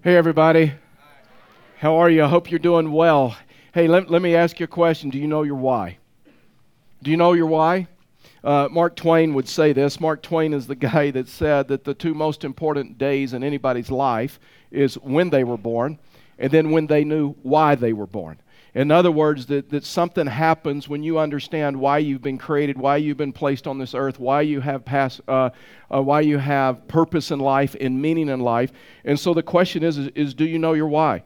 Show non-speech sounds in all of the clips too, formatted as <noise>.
Hey, everybody. How are you? I hope you're doing well. Hey, let, let me ask you a question. Do you know your why? Do you know your why? Uh, Mark Twain would say this. Mark Twain is the guy that said that the two most important days in anybody's life is when they were born and then when they knew why they were born. In other words, that, that something happens when you understand why you've been created, why you've been placed on this earth, why you have past, uh, uh, why you have purpose in life and meaning in life. And so the question is, is, is do you know your why?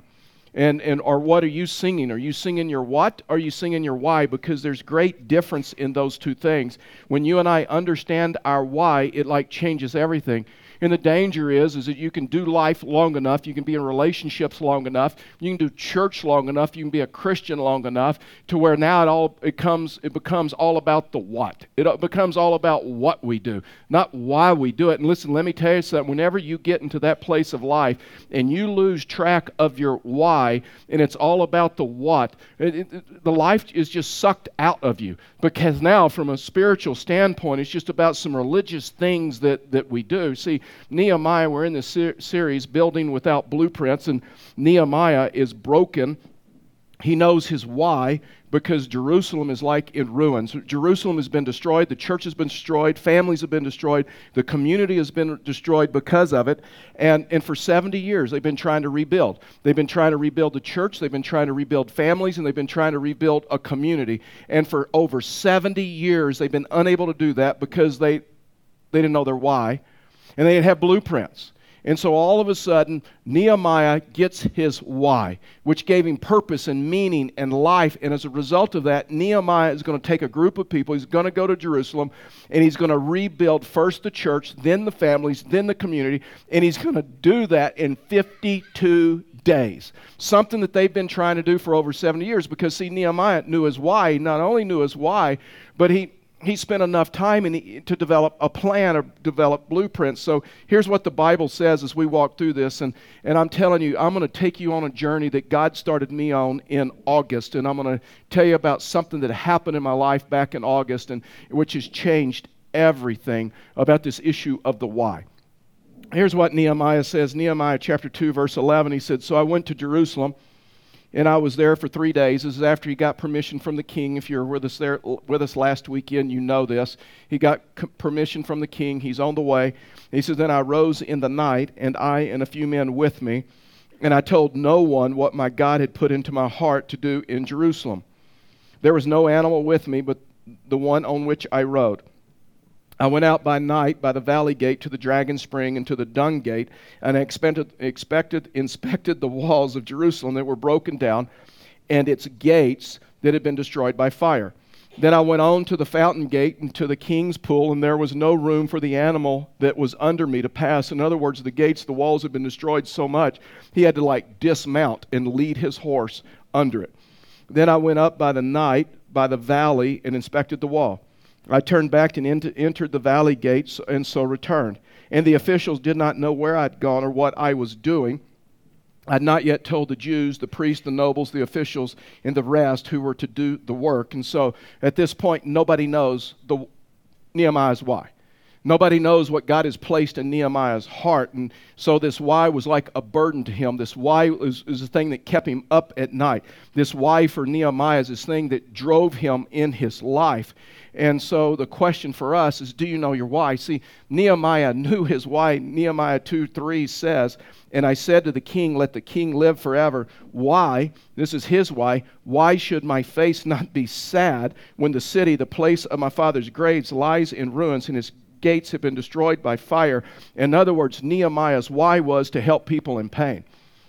And, and or what are you singing? Are you singing your what? Are you singing your why? Because there's great difference in those two things. When you and I understand our why, it like changes everything. And the danger is, is that you can do life long enough, you can be in relationships long enough, you can do church long enough, you can be a Christian long enough to where now it all it comes it becomes all about the what. It becomes all about what we do, not why we do it. And listen, let me tell you something. Whenever you get into that place of life and you lose track of your why, and it's all about the what, it, it, the life is just sucked out of you because now, from a spiritual standpoint, it's just about some religious things that that we do. See Nehemiah, we're in this ser- series, Building Without Blueprints, and Nehemiah is broken. He knows his why because Jerusalem is like in ruins. Jerusalem has been destroyed, the church has been destroyed, families have been destroyed, the community has been destroyed because of it. And, and for 70 years, they've been trying to rebuild. They've been trying to rebuild the church, they've been trying to rebuild families, and they've been trying to rebuild a community. And for over 70 years, they've been unable to do that because they, they didn't know their why and they have blueprints. And so all of a sudden, Nehemiah gets his why, which gave him purpose and meaning and life. And as a result of that, Nehemiah is going to take a group of people, he's going to go to Jerusalem, and he's going to rebuild first the church, then the families, then the community. And he's going to do that in 52 days. Something that they've been trying to do for over 70 years because, see, Nehemiah knew his why. He not only knew his why, but he he spent enough time in, to develop a plan or develop blueprints. So here's what the Bible says as we walk through this. And, and I'm telling you, I'm going to take you on a journey that God started me on in August. And I'm going to tell you about something that happened in my life back in August, and which has changed everything about this issue of the why. Here's what Nehemiah says Nehemiah chapter 2, verse 11. He said, So I went to Jerusalem and I was there for three days. This is after he got permission from the king. If you're with us there with us last weekend, you know this. He got permission from the king. He's on the way. He says, Then I rose in the night, and I and a few men with me, and I told no one what my God had put into my heart to do in Jerusalem. There was no animal with me but the one on which I rode. I went out by night by the valley gate to the dragon spring and to the dung gate, and I expected, expected, <laughs> inspected the walls of Jerusalem that were broken down and its gates that had been destroyed by fire. Then I went on to the fountain gate and to the king's pool, and there was no room for the animal that was under me to pass. In other words, the gates, the walls had been destroyed so much, he had to like dismount and lead his horse under it. Then I went up by the night by the valley and inspected the wall. I turned back and entered the valley gates and so returned. And the officials did not know where I'd gone or what I was doing. I had not yet told the Jews, the priests, the nobles, the officials, and the rest who were to do the work. And so at this point, nobody knows the Nehemiah's why. Nobody knows what God has placed in Nehemiah's heart. And so this why was like a burden to him. This why is, is the thing that kept him up at night. This why for Nehemiah is this thing that drove him in his life. And so the question for us is do you know your why? See, Nehemiah knew his why. Nehemiah 2 3 says, And I said to the king, Let the king live forever. Why? This is his why. Why should my face not be sad when the city, the place of my father's graves, lies in ruins and its gates have been destroyed by fire? In other words, Nehemiah's why was to help people in pain.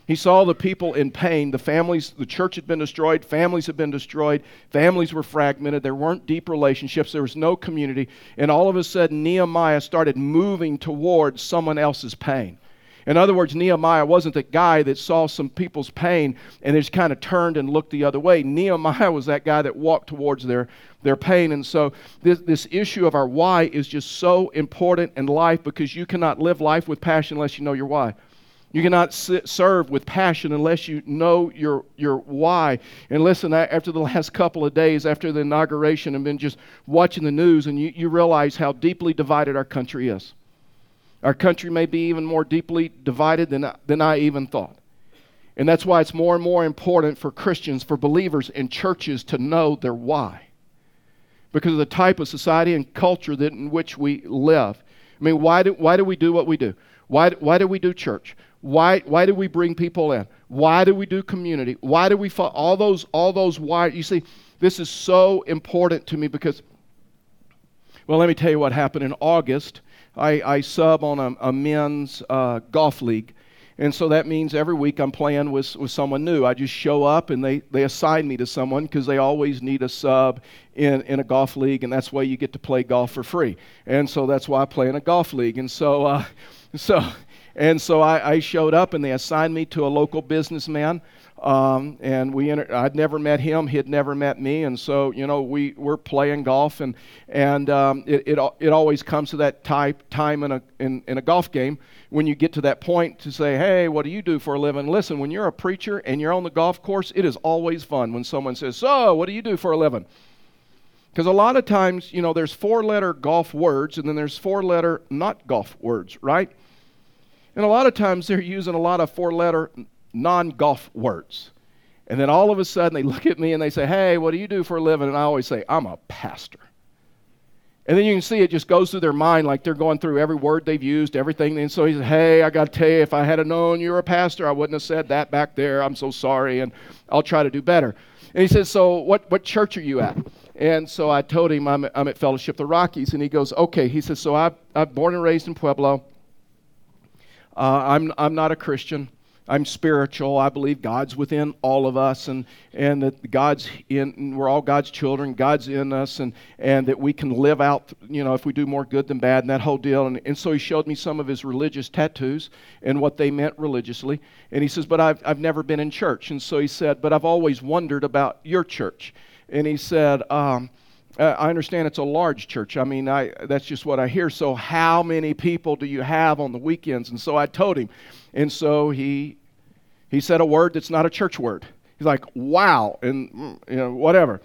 He saw the people in pain. The families, the church had been destroyed. Families had been destroyed. Families were fragmented. There weren't deep relationships. There was no community. And all of a sudden, Nehemiah started moving towards someone else's pain. In other words, Nehemiah wasn't the guy that saw some people's pain and just kind of turned and looked the other way. Nehemiah was that guy that walked towards their, their pain. And so, this, this issue of our why is just so important in life because you cannot live life with passion unless you know your why. You cannot sit, serve with passion unless you know your, your why. And listen, after the <laughs> last couple of days, after the inauguration, and been just watching the news, and you, you realize how deeply divided our country is. Our country may be even more deeply divided than, than I even thought. And that's why it's more and more important for Christians, for believers in churches to know their why. Because of the type of society and culture that in which we live. I mean, why do, why do we do what we do? Why, why do we do church? Why, why do we bring people in? Why do we do community? Why do we follow all those all those why? You see, this is so important to me because, well, let me tell you what happened in August. I, I sub on a, a men's uh, golf league, and so that means every week I'm playing with, with someone new. I just show up and they, they assign me to someone because they always need a sub in, in a golf league, and that's why you get to play golf for free. And so that's why I play in a golf league. And so, uh, <laughs> so and so I, I, showed up, and they assigned me to a local businessman. Um, and we enter, I'd never met him; he'd never met me, and so you know we we're playing golf, and and um, it, it it always comes to that type time in a in, in a golf game when you get to that point to say, hey, what do you do for a living? Listen, when you're a preacher and you're on the golf course, it is always fun when someone says, so what do you do for a living? Because a lot of times, you know, there's four letter golf words and then there's four letter not golf words, right? And a lot of times they're using a lot of four letter non golf words. And then all of a sudden they look at me and they say, Hey, what do you do for a living? And I always say, I'm a pastor. And then you can see it just goes through their mind like they're going through every word they've used, everything. And so he says, Hey, I got to tell you, if I had known you were a pastor, I wouldn't have said that back there. I'm so sorry, and I'll try to do better. And he says, So what, what church are you at? And so I told him I'm, I'm at Fellowship the Rockies. And he goes, Okay. He says, So I, I'm born and raised in Pueblo. Uh, I'm, I'm not a Christian. I'm spiritual. I believe God's within all of us and, and that God's in, we're all God's children. God's in us and, and that we can live out, you know, if we do more good than bad and that whole deal. And, and so he showed me some of his religious tattoos and what they meant religiously. And he says, But I've, I've never been in church. And so he said, But I've always wondered about your church. And he said, um, uh, I understand it's a large church. I mean, I, that's just what I hear. So, how many people do you have on the weekends? And so I told him. And so he, he said a word that's not a church word. He's like, wow, and mm, you know, whatever.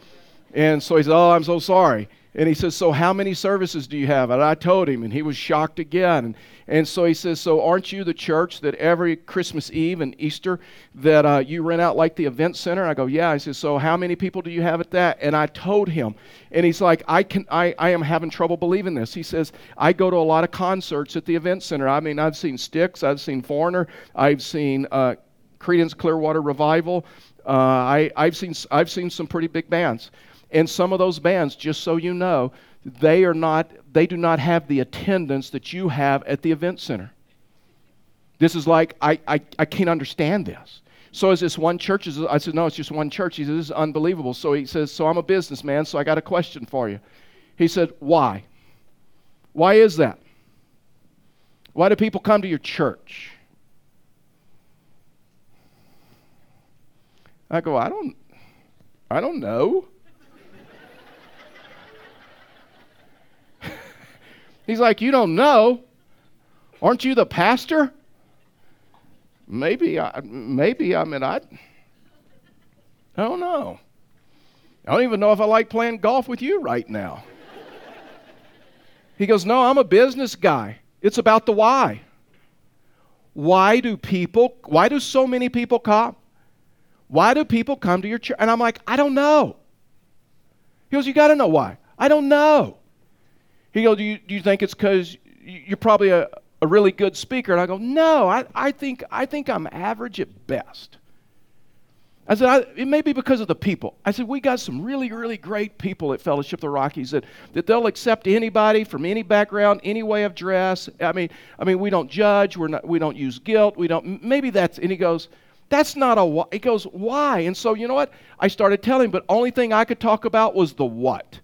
And so he said, oh, I'm so sorry. And he says, So how many services do you have? And I told him, and he was shocked again. And, and so he says, So aren't you the church that every Christmas Eve and Easter that uh, you rent out like the event center? I go, Yeah. He says, So how many people do you have at that? And I told him. And he's like, I can I, I am having trouble believing this. He says, I go to a lot of concerts at the event center. I mean, I've seen Styx, I've seen Foreigner, I've seen uh, Creedence Clearwater Revival. Uh, I, I've, seen, I've seen some pretty big bands. And some of those bands, just so you know, they are not they do not have the attendance that you have at the event center. This is like I, I, I can't understand this. So is this one church? I said, no, it's just one church. He said, this is unbelievable. So he says, so I'm a businessman, so I got a question for you. He said, why? Why is that? Why do people come to your church? I go, I don't I don't know. He's like, You don't know? Aren't you the pastor? Maybe, I, maybe, I mean, I, I don't know. I don't even know if I like playing golf with you right now. he goes, No, I'm a business guy. It's about the why. Why do people, why do so many people come? Why do people come to your church? And I'm like, I don't know. He goes, You got to know why. I don't know. He goes, Do you, do you think it's because you're probably a, a really good speaker? And I go, No, I, I, think, I think I'm average at best. I said, I, it may be because of the people. I said, we got some really, really great people at Fellowship of the Rockies that, that they'll accept anybody from any background, any way of dress. I mean, I mean, we don't judge. We're not, we don't use guilt. We don't, maybe that's, and he goes, that's not a why. He goes, why? And so, you know what? I started telling, but only thing I could talk about was the what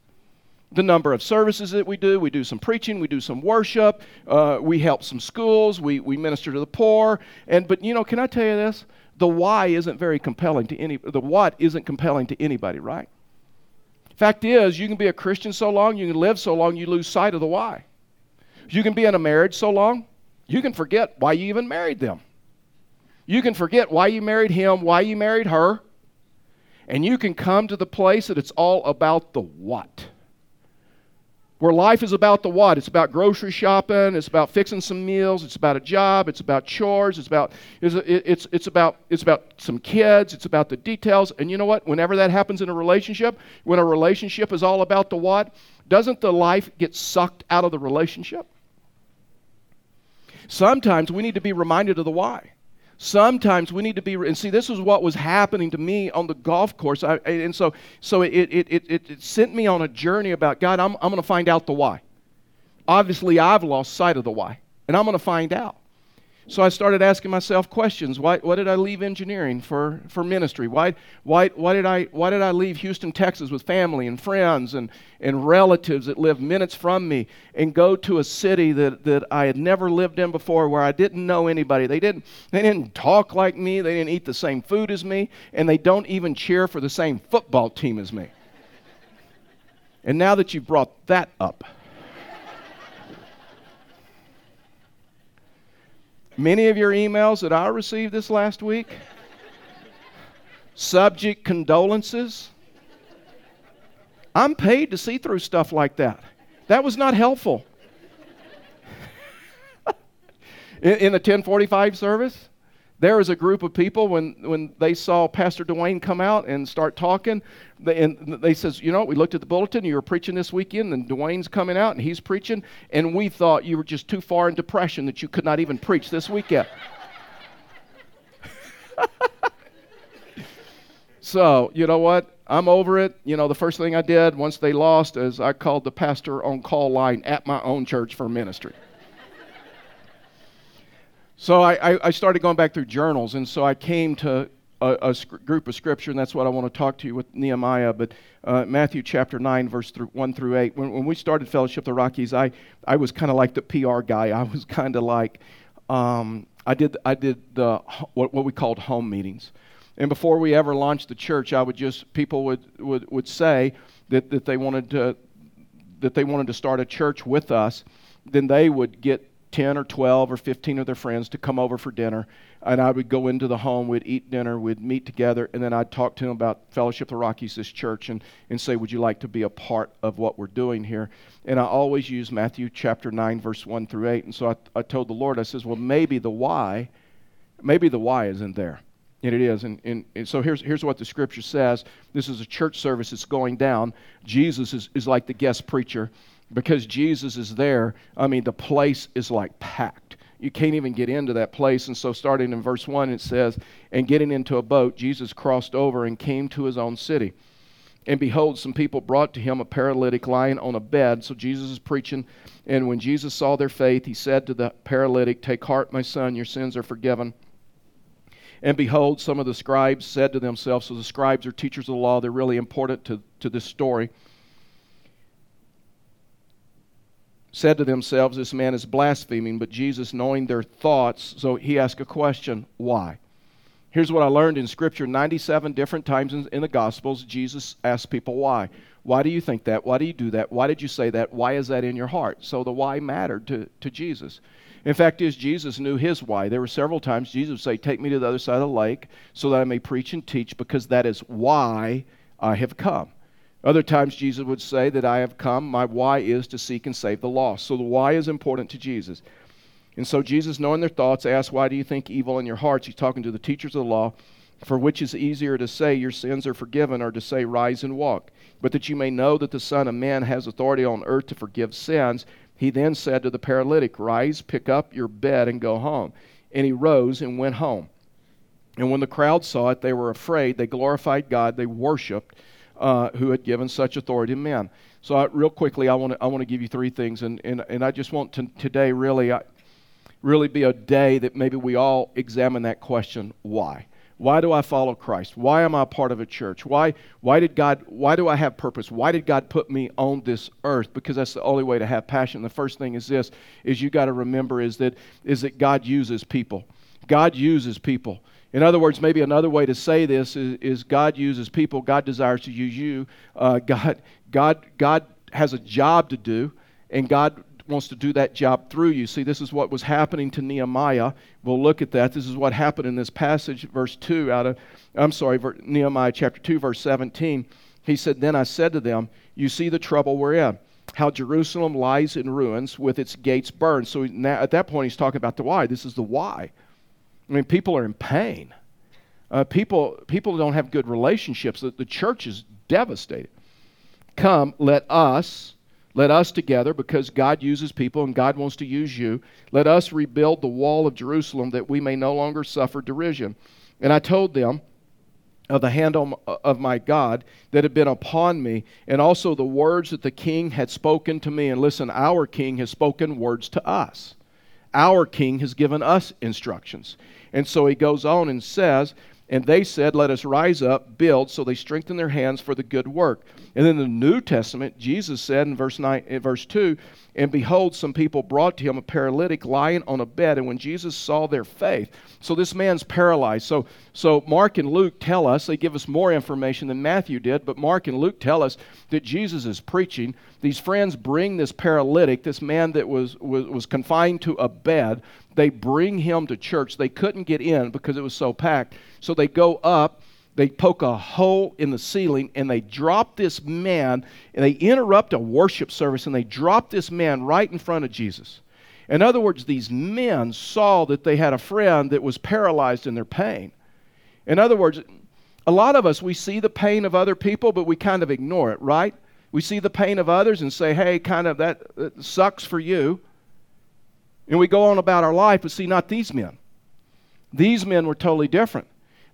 the number of services that we do. We do some preaching, we do some worship, uh, we help some schools, we, we minister to the poor. And but you know, can I tell you this? The why isn't very compelling to any. The what isn't compelling to anybody, right? Fact is, you can be a Christian so long, you can live so long, you lose sight of the why. You can be in a marriage so long, you can forget why you even married them. You can forget why you married him, why you married her, and you can come to the place that it's all about the what Where life is about the what? It's about grocery shopping, it's about fixing some meals, it's about a job, it's about chores, it's about it's, it's, it's about it's about some kids, it's about the details. And you know what? Whenever that happens in a relationship, when a relationship is all about the what, doesn't the life get sucked out of the relationship? Sometimes we need to be reminded of the why. Sometimes we need to be, and see, this is what was happening to me on the golf course. I, and so, so it, it, it, it, sent me on a journey about God, I'm, I'm going to find out the why. Obviously, I've lost sight of the why, and I'm going to find out. So I started asking myself questions. Why, why did I leave engineering for, for ministry? Why, why, why, did I, why did I leave Houston, Texas with family and friends and, and relatives that live minutes from me and go to a city that, that I had never lived in before where I didn't know anybody? They didn't, they didn't talk like me, they didn't eat the same food as me, and they don't even cheer for the same football team as me. and now that you've brought that up, Many of your emails that I received this last week, subject condolences. I'm paid to see through stuff like that. That was not helpful. <laughs> in, in the 1045 service, there was a group of people when, when they saw Pastor Dwayne come out and start talking, they, and they says, you know, we looked at the bulletin, you were preaching this weekend, and Dwayne's coming out and he's preaching, and we thought you were just too far in depression that you could not even preach this weekend. <laughs> so, you know what? I'm over it. You know, the first thing I did once they lost is I called the pastor on call line at my own church for ministry. <laughs> So I, I, started going back through journals, and so I came to a, a sc- group of scripture, and that's what I want to talk to you with Nehemiah. But uh, Matthew chapter 9, verse th- 1 through 8. When, when we started Fellowship the Rockies, I, I was kind of like the PR guy. I was <laughs> kind of like, um, I did, I did the, what, what we called home meetings. And before we ever launched the church, I would just, people would, would, would say that, that, they wanted to, that they wanted to start a church with us. Then they would get 10 or 12 or 15 of their friends to come over for dinner. And I would go into the home, we'd eat dinner, we'd meet together, and then I'd talk to them about Fellowship of the Rockies, this church, and, and say, Would you like to be a part of what we're doing here? And I always use Matthew chapter 9, verse 1 through 8. And so I, I told the Lord, I says, Well, maybe the why, maybe the why isn't there. And it is. And, and, and, so here's, here's what the scripture says. This is a church service that's going down. Jesus is, is like the guest preacher because Jesus is there, I mean, the place is like packed. You can't even get into that place. And so, starting in verse 1, it says, And getting into a boat, Jesus crossed over and came to his own city. And behold, some people brought to him a paralytic lying on a bed. So Jesus is preaching. And when Jesus saw their faith, he said to the paralytic, Take heart, my son, your sins are forgiven. And behold, some of the scribes said to themselves, so the scribes are teachers of the law, they're really important to, to this story. Said to themselves, This man is blaspheming. But Jesus, knowing their thoughts, so he asked a question why? Here's what I learned in Scripture 97 different times in, in, the Gospels, Jesus asked people why. Why do you think that? Why do you do that? Why did you say that? Why is that in your heart? So the why mattered to, to Jesus. In fact, is Jesus knew his why. There were several times Jesus would say, Take me to the other side of the lake so that I may preach and teach, because that is why I have come. Other times, Jesus would say that I have come, my why is to seek and save the lost. So the why is important to Jesus. And so Jesus, knowing their thoughts, asked, Why do you think evil in your hearts? He's talking to the teachers of the law. For which is easier to say, Your sins are forgiven, or to say, Rise and walk? But that you may know that the Son of Man has authority on earth to forgive sins. He then said to the paralytic, Rise, pick up your bed, and go home. And he rose and went home. And when the crowd saw it, they were afraid. They glorified God. They worshiped uh, who had given such authority to men. So, I, real quickly, I want to I want to give you three things, and, and, and I just want to today really I, really be a day that maybe we all examine that question: Why? Why do I follow Christ? Why am I part of a church? Why why did God why do I have purpose? Why did God put me on this earth? Because that's the only way to have passion. The first thing is this is you got to remember is that is that God uses people. God uses people. In other words, maybe another way to say this is, is God uses people. God desires to use you. Uh, God, God, God has a job to do, and God wants to do that job through you. See, this is what was happening to Nehemiah. We'll look at that. This is what happened in this passage, verse 2 out of, I'm sorry, Nehemiah chapter 2, verse 17. He said, Then I said to them, You see the trouble we're in. how Jerusalem lies in ruins with its gates burned. So now, at that point, he's talking about the why. This is the why. I mean, people are in pain. Uh, people, people don't have good relationships. The, the church is devastated. Come, let us, let us together, because God uses people and God wants to use you, let us rebuild the wall of Jerusalem that we may no longer suffer derision. And I told them, of the hand of my God that had been upon me, and also the words that the king had spoken to me. And listen, our king has spoken words to us. Our king has given us instructions. And so he goes on and says, And they said, Let us rise up, build. So they strengthened their hands for the good work. And in the New Testament, Jesus said in verse, 9, in verse 2, and behold, some people brought to him a paralytic lying on a bed. And when Jesus saw their faith, so this man's paralyzed. So, so Mark and Luke tell us, they give us more information than Matthew did, but Mark and Luke tell us that Jesus is preaching. These friends bring this paralytic, this man that was, was, was confined to a bed, they bring him to church. They couldn't get in because it was so packed. So they go up they poke a hole in the ceiling and they drop this man and they interrupt a worship service and they drop this man right in front of Jesus. In other words, these men saw that they had a friend that was paralyzed in their pain. In other words, a lot of us, we see the pain of other people, but we kind of ignore it, right? We see the pain of others and say, hey, kind of that, sucks for you. And we go on about our life, but see, not these men. These men were totally different.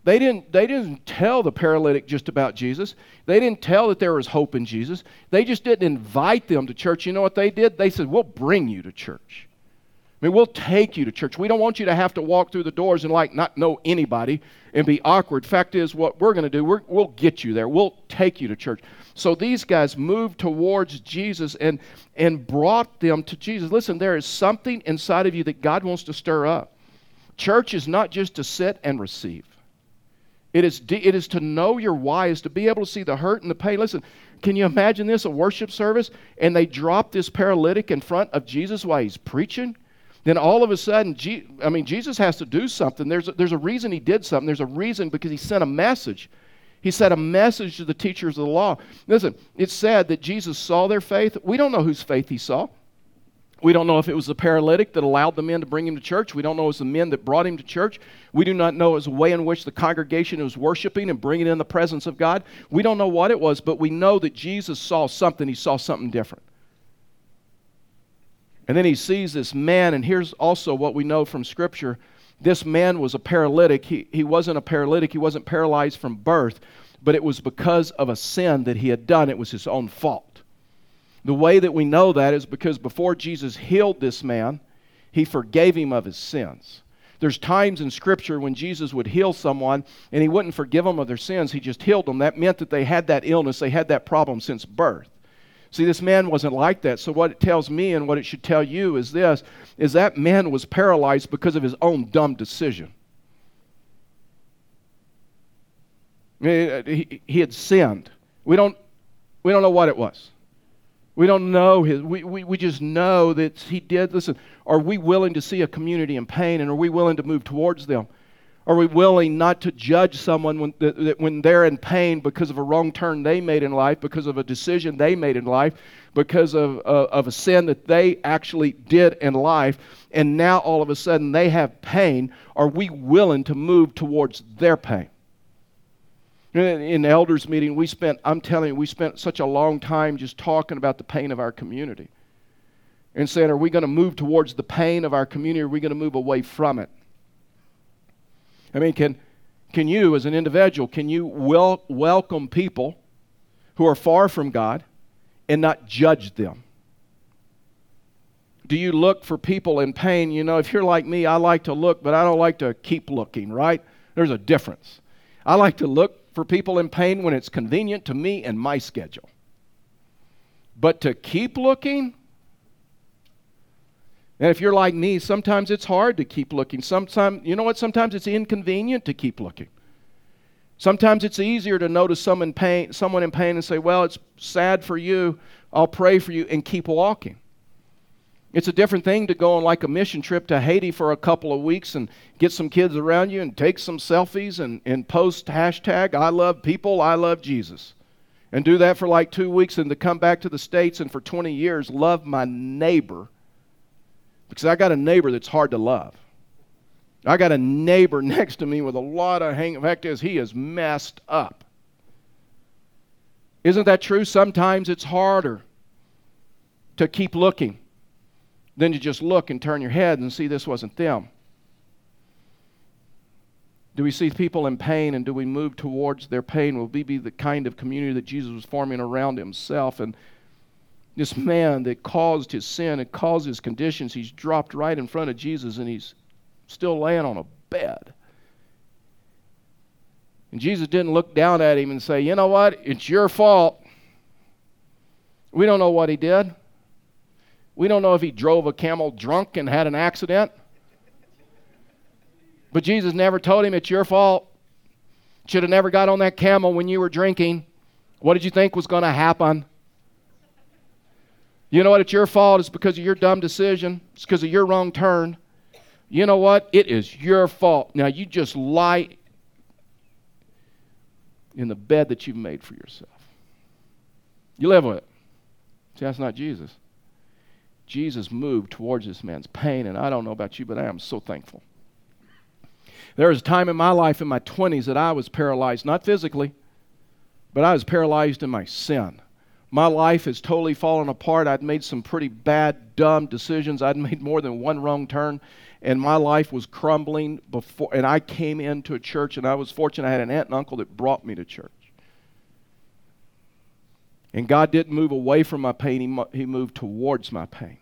They didn't, they didn't tell the paralytic just about Jesus. They didn't tell that there was hope in Jesus. They just didn't invite them to church. You know what they did? They said, We'll bring you to church. I mean, we'll take you to church. We don't want you to have to walk through the doors and like not know anybody and be awkward. Fact is, what we're going to do, we will get you there. We'll take you to church. So these guys moved towards Jesus and and brought them to Jesus. Listen, there is something inside of you that God wants to stir up. Church is not just to sit and receive. It is, it is to know your why, is to be able to see the hurt and the pain. Listen, can you imagine this, a worship service, and they drop this paralytic in front of Jesus while he's preaching? Then all of a sudden, Je- I mean, Jesus has to do something. There's a, there's a reason he did something. There's a reason because he sent a message. He sent a message to the teachers of the law. Listen, it's said that Jesus saw their faith. We don't know whose faith he saw. We don't know if it was the paralytic that allowed the men to bring him to church. We don't know it was the men that brought him to church. We do not know it was a way in which the congregation was worshiping and bringing in the presence of God. We don't know what it was, but we know that Jesus saw something. He saw something different. And then he sees this man, and here's also what we know from Scripture this man was a paralytic. He, he wasn't a paralytic, he wasn't paralyzed from birth, but it was because of a sin that he had done. It was his own fault. The way that we know that is because before Jesus healed this man, he forgave him of his sins. There's times in Scripture when Jesus would heal someone and he wouldn't forgive them of their sins, he just healed them. That meant that they had that illness, they had that problem since birth. See, this man wasn't like that. So what it tells me and what it should tell you is this is that man was paralyzed because of his own dumb decision. Uh, he, he had sinned. We don't, we don't know what it was. We don't know his, we, we, we just know that he did. Listen, are we willing to see a community in pain and are we willing to move towards them? Are we willing not to judge someone when, when they're in pain because of a wrong turn they made in life, because of a decision they made in life, because of, uh, of a sin that they actually did in life, and now all of a sudden they have pain? Are we willing to move towards their pain? In elders meeting, we spent, I'm telling you, we spent such a long time just talking about the pain of our community and saying, are we going to move towards the pain of our community or are we going to move away from it? I mean, can, can you, as an individual, can you wel- welcome people who are far from God and not judge them? Do you look for people in pain? You know, if you're like me, I like to look, but I don't like to keep looking, right? There's a difference. I like to look for people in pain when it's convenient to me and my schedule. But to keep looking, and if you're like me, sometimes it's hard to keep looking. Sometimes, you know what? Sometimes it's inconvenient to keep looking. Sometimes it's easier to notice someone in pain, someone in pain and say, "Well, it's sad for you. I'll pray for you," and keep walking. It's a different thing to go on like a mission trip to Haiti for a couple of weeks and get some kids around you and take some selfies and, and post hashtag I love people, I love Jesus. and do that for like two weeks and to come back to the States and for 20 years love my neighbor because I got a neighbor that's hard to love. I got a neighbor <laughs> next to me with a lot of hang. In fact, is he is messed up. Isn't that true? Sometimes it's harder to keep looking than to just look and turn your head and see this wasn't them. Do we see people in pain and do we move towards their pain? Will we be the kind of community that Jesus was forming around himself? And this man that caused his sin and caused his conditions, he's dropped right in front of Jesus and he's still laying on a bed. And Jesus didn't look down at him and say, You know what? It's your fault. We don't know what he did. We don't know if he drove a camel drunk and had an accident. But Jesus never told him it's your fault. Should have never got on that camel when you were drinking. What did you think was going to happen? You know what? It's your fault. It's because of your dumb decision. It's because of your wrong turn. You know what? It is your fault. Now you just lie in the bed that you've made for yourself. You live with it. See, that's not Jesus. Jesus moved towards this man's pain, and I don't know about you, but I am so thankful. There was a time in my life in my 20s that I was paralyzed, not physically, but I was paralyzed in my sin. My life has totally fallen apart. I'd made some pretty bad, dumb decisions. I'd <laughs> made more than one wrong turn, and my life was crumbling before. And I came into a church, and I was fortunate I had an aunt and uncle that brought me to church. And God didn't move away from my pain, He, he moved towards my pain.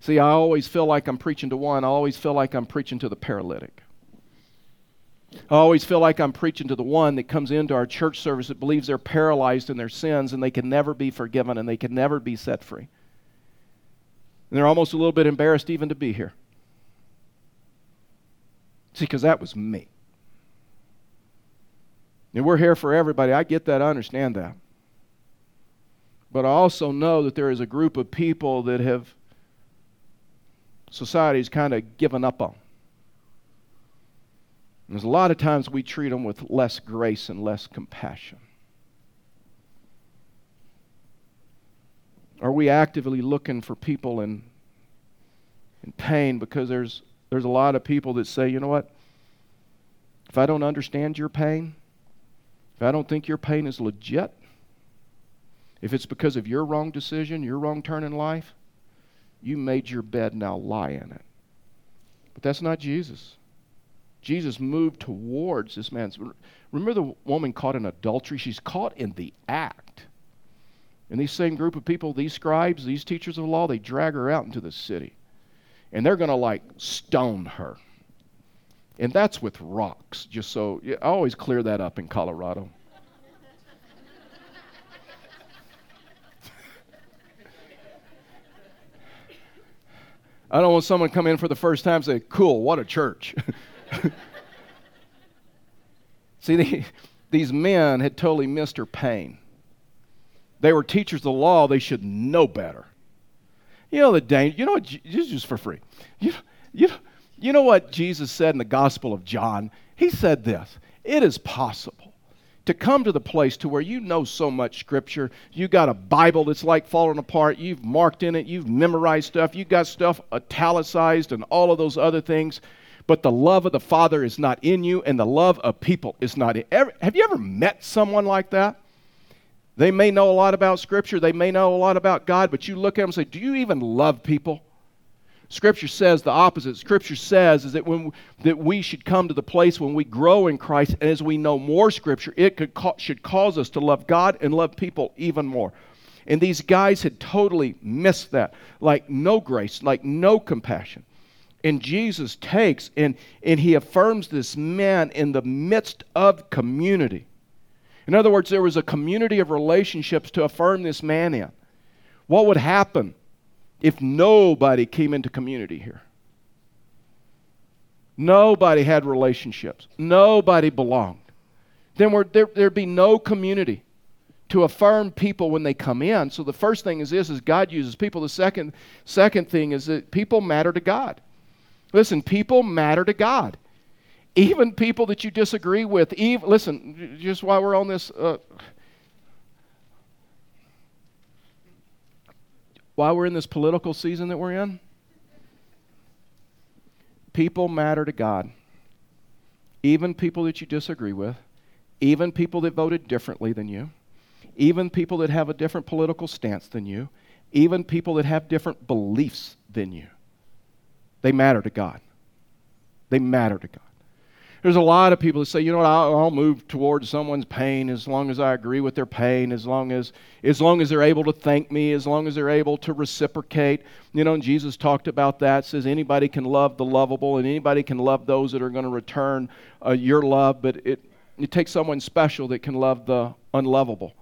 See, I always feel like I'm preaching to one, I always feel like I'm preaching to the paralytic. I always feel like I'm preaching to the one that comes into our church service that believes they're paralyzed in their sins and they can never be forgiven and they can never be set free. And they're almost a little bit embarrassed even to be here. See, because that was me. And we're here for everybody. I get that. I understand that. But I also know that there is a group of people that have society's kind of given up on. And there's a lot of times we treat them with less grace and less compassion. Are we actively looking for people in, in pain? Because there's, there's a lot of people that say, you know what? If I don't understand your pain, if I don't think your pain is legit, if it's because of your wrong decision, your wrong turn in life, you made your bed, now lie in it. But that's not Jesus. Jesus moved towards this man's. Remember the woman caught in adultery? She's caught in the act. And these same group of people, these scribes, these teachers of the law, they drag her out into the city. And they're going to like stone her. And that's with rocks, just so I always clear that up in Colorado. <laughs> I don't want someone to come in for the first time and say, cool, what a church. <laughs> <laughs> See, the, these men had totally missed her pain. They were teachers of the law, they should know better. You know the danger, you know what, just for free. You, you, you know what Jesus said in the Gospel of John? He said this It is possible to come to the place to where you know so much scripture you got a bible that's like falling apart you've marked in it you've memorized stuff You've got stuff italicized and all of those other things but the love of the father is not in you and the love of people is not in ever, have you ever met someone like that they may know a lot about scripture they may know a lot about god but you look at them and say do you even love people Scripture says the opposite. Scripture says is that when that we should come to the place when we grow in Christ, and as we know more Scripture, it could should cause us to love God and love people even more. And these guys had totally missed that, like no grace, like no compassion. And Jesus takes and and he affirms this man in the midst of community. In other words, there was a community of relationships to affirm this man in. What would happen if nobody came into community here. Nobody had relationships. Nobody belonged. Then there, there'd be no community to affirm people when they come in. So the first thing is this is God uses people. The second second thing is that people matter to God. Listen, people matter to God. Even people that you disagree with, even, listen, just while we're on this, uh, while we're in this political season that we're in, people matter to God. Even people that you disagree with, even people that voted differently than you, even people that have a different political stance than you, even people that have different beliefs than you. They matter to God. They matter to God. There's a lot of people that say, you know what, I'll, I'll, move towards someone's pain as long as I agree with their pain, as long as, as long as they're able to thank me, as long as they're able to reciprocate. You know, Jesus talked about that, says anybody can love the lovable and anybody can love those that are going to return uh, your love, but it, it takes someone special that can love the unlovable.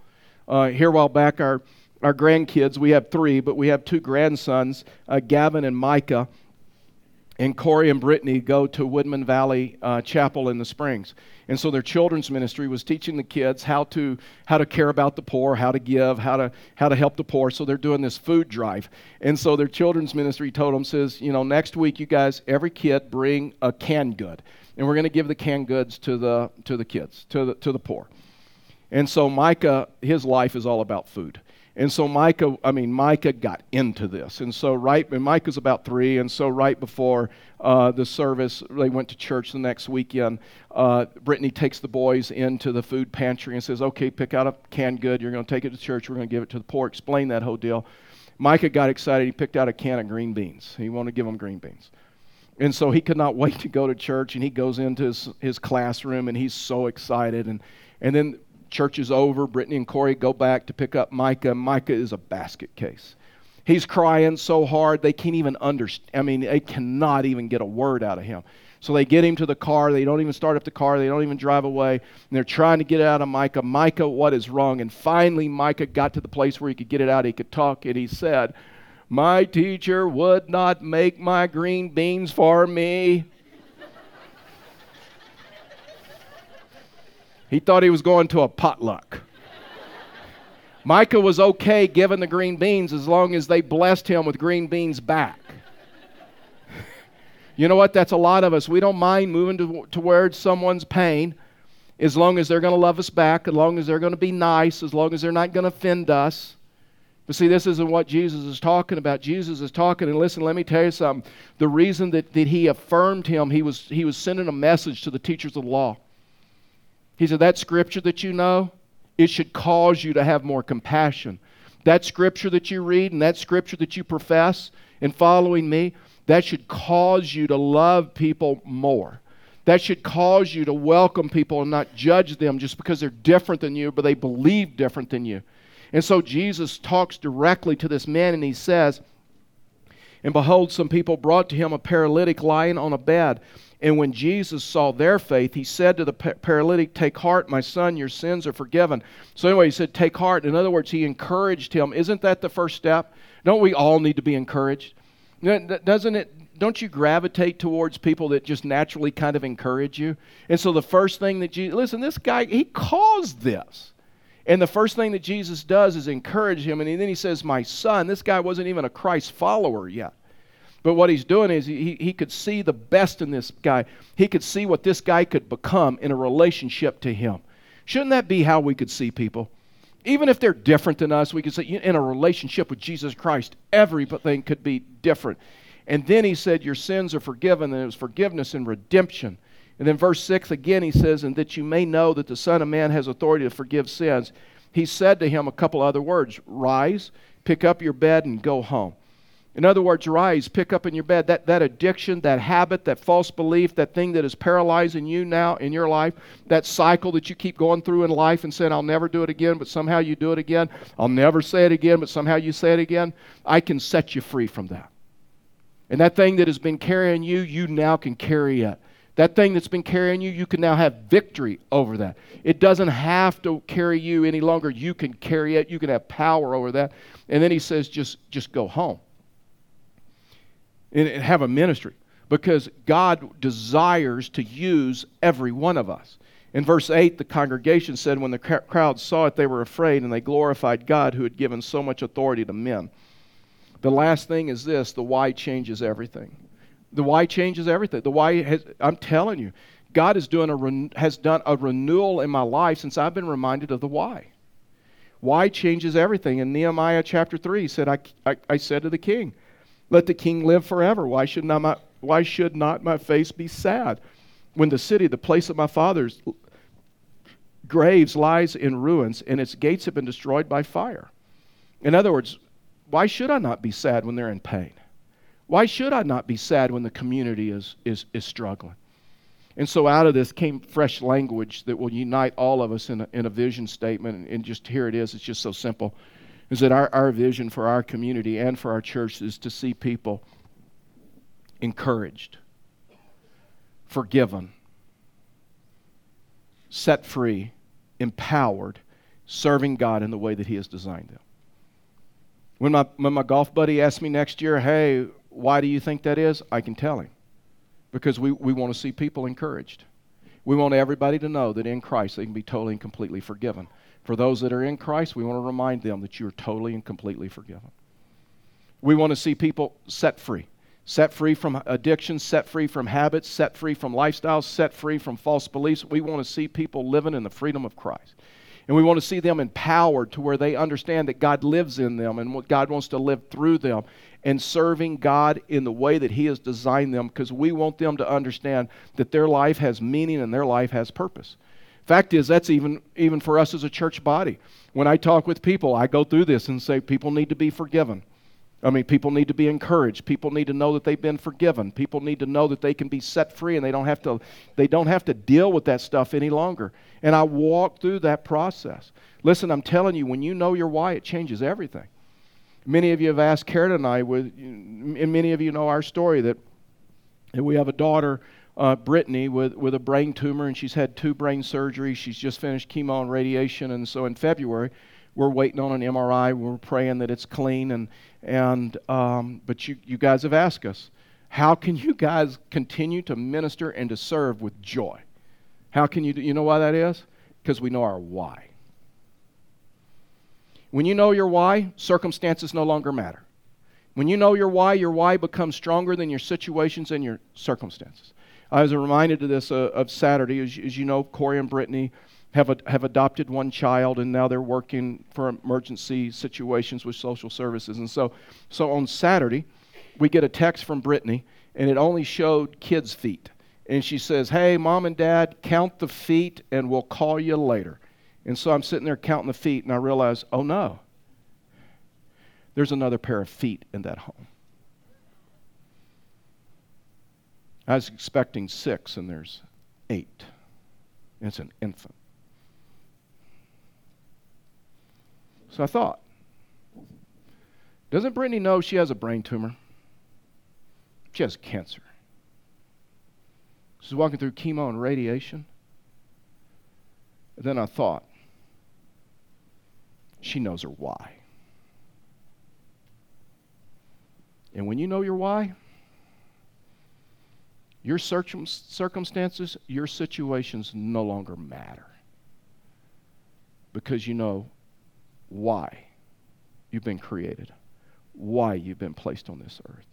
Uh, here a while back, our, our grandkids, we have three, but we have two grandsons, uh, Gavin and Micah and Corey and Brittany go to Woodmen Valley uh, Chapel in the Springs. And so their children's ministry was teaching the kids how to how to care about the poor, how to give, how to how to help the poor. So they're doing this food drive. And so their children's ministry told them says, you know, next week you guys every kid bring a canned good. And we're going to give the canned goods to the to the kids, to the to the poor. And so Micah his life is all about food. And so Micah, I mean, Micah got into this. And so right, and Micah's about three, and so right before uh, the service, they went to church the next weekend. Uh, Brittany takes the boys into the food pantry and says, okay, pick out a canned good. You're going to take it to church. We're going to give it to the poor. Explain that whole deal. Micah got excited. He picked out a can of green beans. He wanted to give them green beans. And so he could not <laughs> wait to go to church, and he goes into his, his classroom, and he's so excited. And, and then church is over. Brittany and Corey go back to pick up Micah. Micah is a basket case. He's crying so hard they can't even understand. I mean, they cannot even get a word out of him. So they get him to the car. They don't even start up the car. They don't even drive away. And they're trying to get out of Micah. Micah, what is wrong? And finally, Micah got to the place where he could get it out. He could talk. And he said, My teacher would not make my green beans for me. He thought he was going to a potluck. Micah was okay giving the green beans as long as they blessed him with green beans back. <laughs> you know what? That's a lot of us. We don't mind moving to, towards someone's pain as long as they're going to love us back, as long as they're going to be nice, as long as they're not going to offend us. But see, this isn't what Jesus is talking about. Jesus is talking, and listen, let me tell you something. The reason that, that he affirmed him, he was, he was sending a message to the teachers of the law. He said, That scripture that you know, it should cause you to have more compassion. That scripture that you read and that scripture that you profess in following me, that should cause you to love people more. That should cause you to welcome people and not judge them just because they're different than you, but they believe different than you. And so Jesus talks directly to this man and he says, And behold, some people brought to him a paralytic lying on a bed. And when Jesus saw their faith, he said to the paralytic, Take heart, my son, your sins are forgiven. So, anyway, he said, Take heart. In other words, he encouraged him. Isn't that the first step? Don't we all need to be encouraged? Doesn't it? Don't you gravitate towards people that just naturally kind of encourage you? And so, the first thing that Jesus, listen, this guy, he caused this. And the first thing that Jesus does is encourage him. And then he says, My son, this guy wasn't even a Christ follower yet. But what he's doing is he, he could see the best in this guy. He could see what this guy could become in a relationship to him. Shouldn't that be how we could see people? Even if they're different than us, we could say in a relationship with Jesus Christ, everything could be different. And then he said, Your sins are forgiven, and it was forgiveness and redemption. And then verse 6 again, he says, And that you may know that the Son of Man has authority to forgive sins. He said to him a couple other words Rise, pick up your bed, and go home. In other words, rise, pick up in your bed. That, that addiction, that habit, that false belief, that thing that is paralyzing you now in your life, that cycle that you keep going through in life and saying, I'll never do it again, but somehow you do it again. I'll never say it again, but somehow you say it again. I can set you free from that. And that thing that has been carrying you, you now can carry it. That thing that's been carrying you, you can now have victory over that. It doesn't have to carry you any longer. You can carry it. You can have power over that. And then he says, just, just go home and have a ministry because God desires to use every one of us. In verse 8, the congregation said, When the crowd saw it, they were afraid and they glorified God who had given so much authority to men. The last thing is this the why changes everything. The why changes everything. The why, has, I'm telling you, God is doing a, has done a renewal in my life since I've been reminded of the why. Why changes everything. In Nehemiah chapter 3, he said, I, I, I said to the king, Let the king live forever. Why should, not my, why should not my face be sad? When the city, the place of my fathers' graves, lies in ruins and its gates have been destroyed by fire. In other words, why should I not be sad when they're in pain? Why should I not be sad when the community is, is, is struggling? And so out of this came fresh language that will unite all of us in a, in a vision statement. And, and just here it is, it's just so simple. Is that our, our vision for our community and for our church is to see people encouraged, forgiven, set free, empowered, serving God in the way that He has designed them. When my, when my golf buddy asks me next year, hey, why do you think that is? I can tell him. Because we, we want to see people encouraged. We want everybody to know that in Christ they can be totally and completely forgiven. For those that are in Christ, we want to remind them that you're totally and completely forgiven. We want to see people set free. Set free from addiction, set free from habits, set free from lifestyles, set free from false beliefs. We want to see people living in the freedom of Christ. And we want to see them empowered to where they understand that God lives in them and what God wants to live through them and serving God in the way that He has designed them because we want them to understand that their life has meaning and their life has purpose. Fact is, that's even, even for us as a church body. When I talk with people, I go through this and say people need to be forgiven. I mean, people need to be encouraged. People need to know that they've been forgiven. People need to know that they can be set free and they don't have to, they don't have to deal with that stuff any longer. And I walk through that process. Listen, I'm telling you, when you know your why, it changes everything. Many of you have asked Karen and I, with, and many of you know our story that, that we have a daughter, uh, Brittany, with, with a brain tumor, and she's had two brain surgeries. She's just finished chemo and radiation, and so in February, we're waiting on an MRI. We're praying that it's clean, and and um, but you you guys have asked us, how can you guys continue to minister and to serve with joy? How can you do, you know why that is? Because we know our why. When you know your why, circumstances no longer matter. When you know your why, your why becomes stronger than your situations and your circumstances. I was reminded of this uh, of Saturday, as, as you know, Corey and Brittany have, a, have adopted one child and now they're working for emergency situations with social services. And so, so on Saturday, we get a text from Brittany and it only showed kids' feet. And she says, Hey, mom and dad, count the feet and we'll call you later. And so I'm sitting there counting the feet and I realize, oh no, there's another pair of feet in that home. I was expecting six and there's eight. It's an infant. So I thought, doesn't Brittany know she has a brain tumor? She has cancer. She's walking through chemo and radiation. Then I thought, she knows her why. And when you know your why, your circumstances, your situations no longer matter. Because you know why you've been created, why you've been placed on this earth.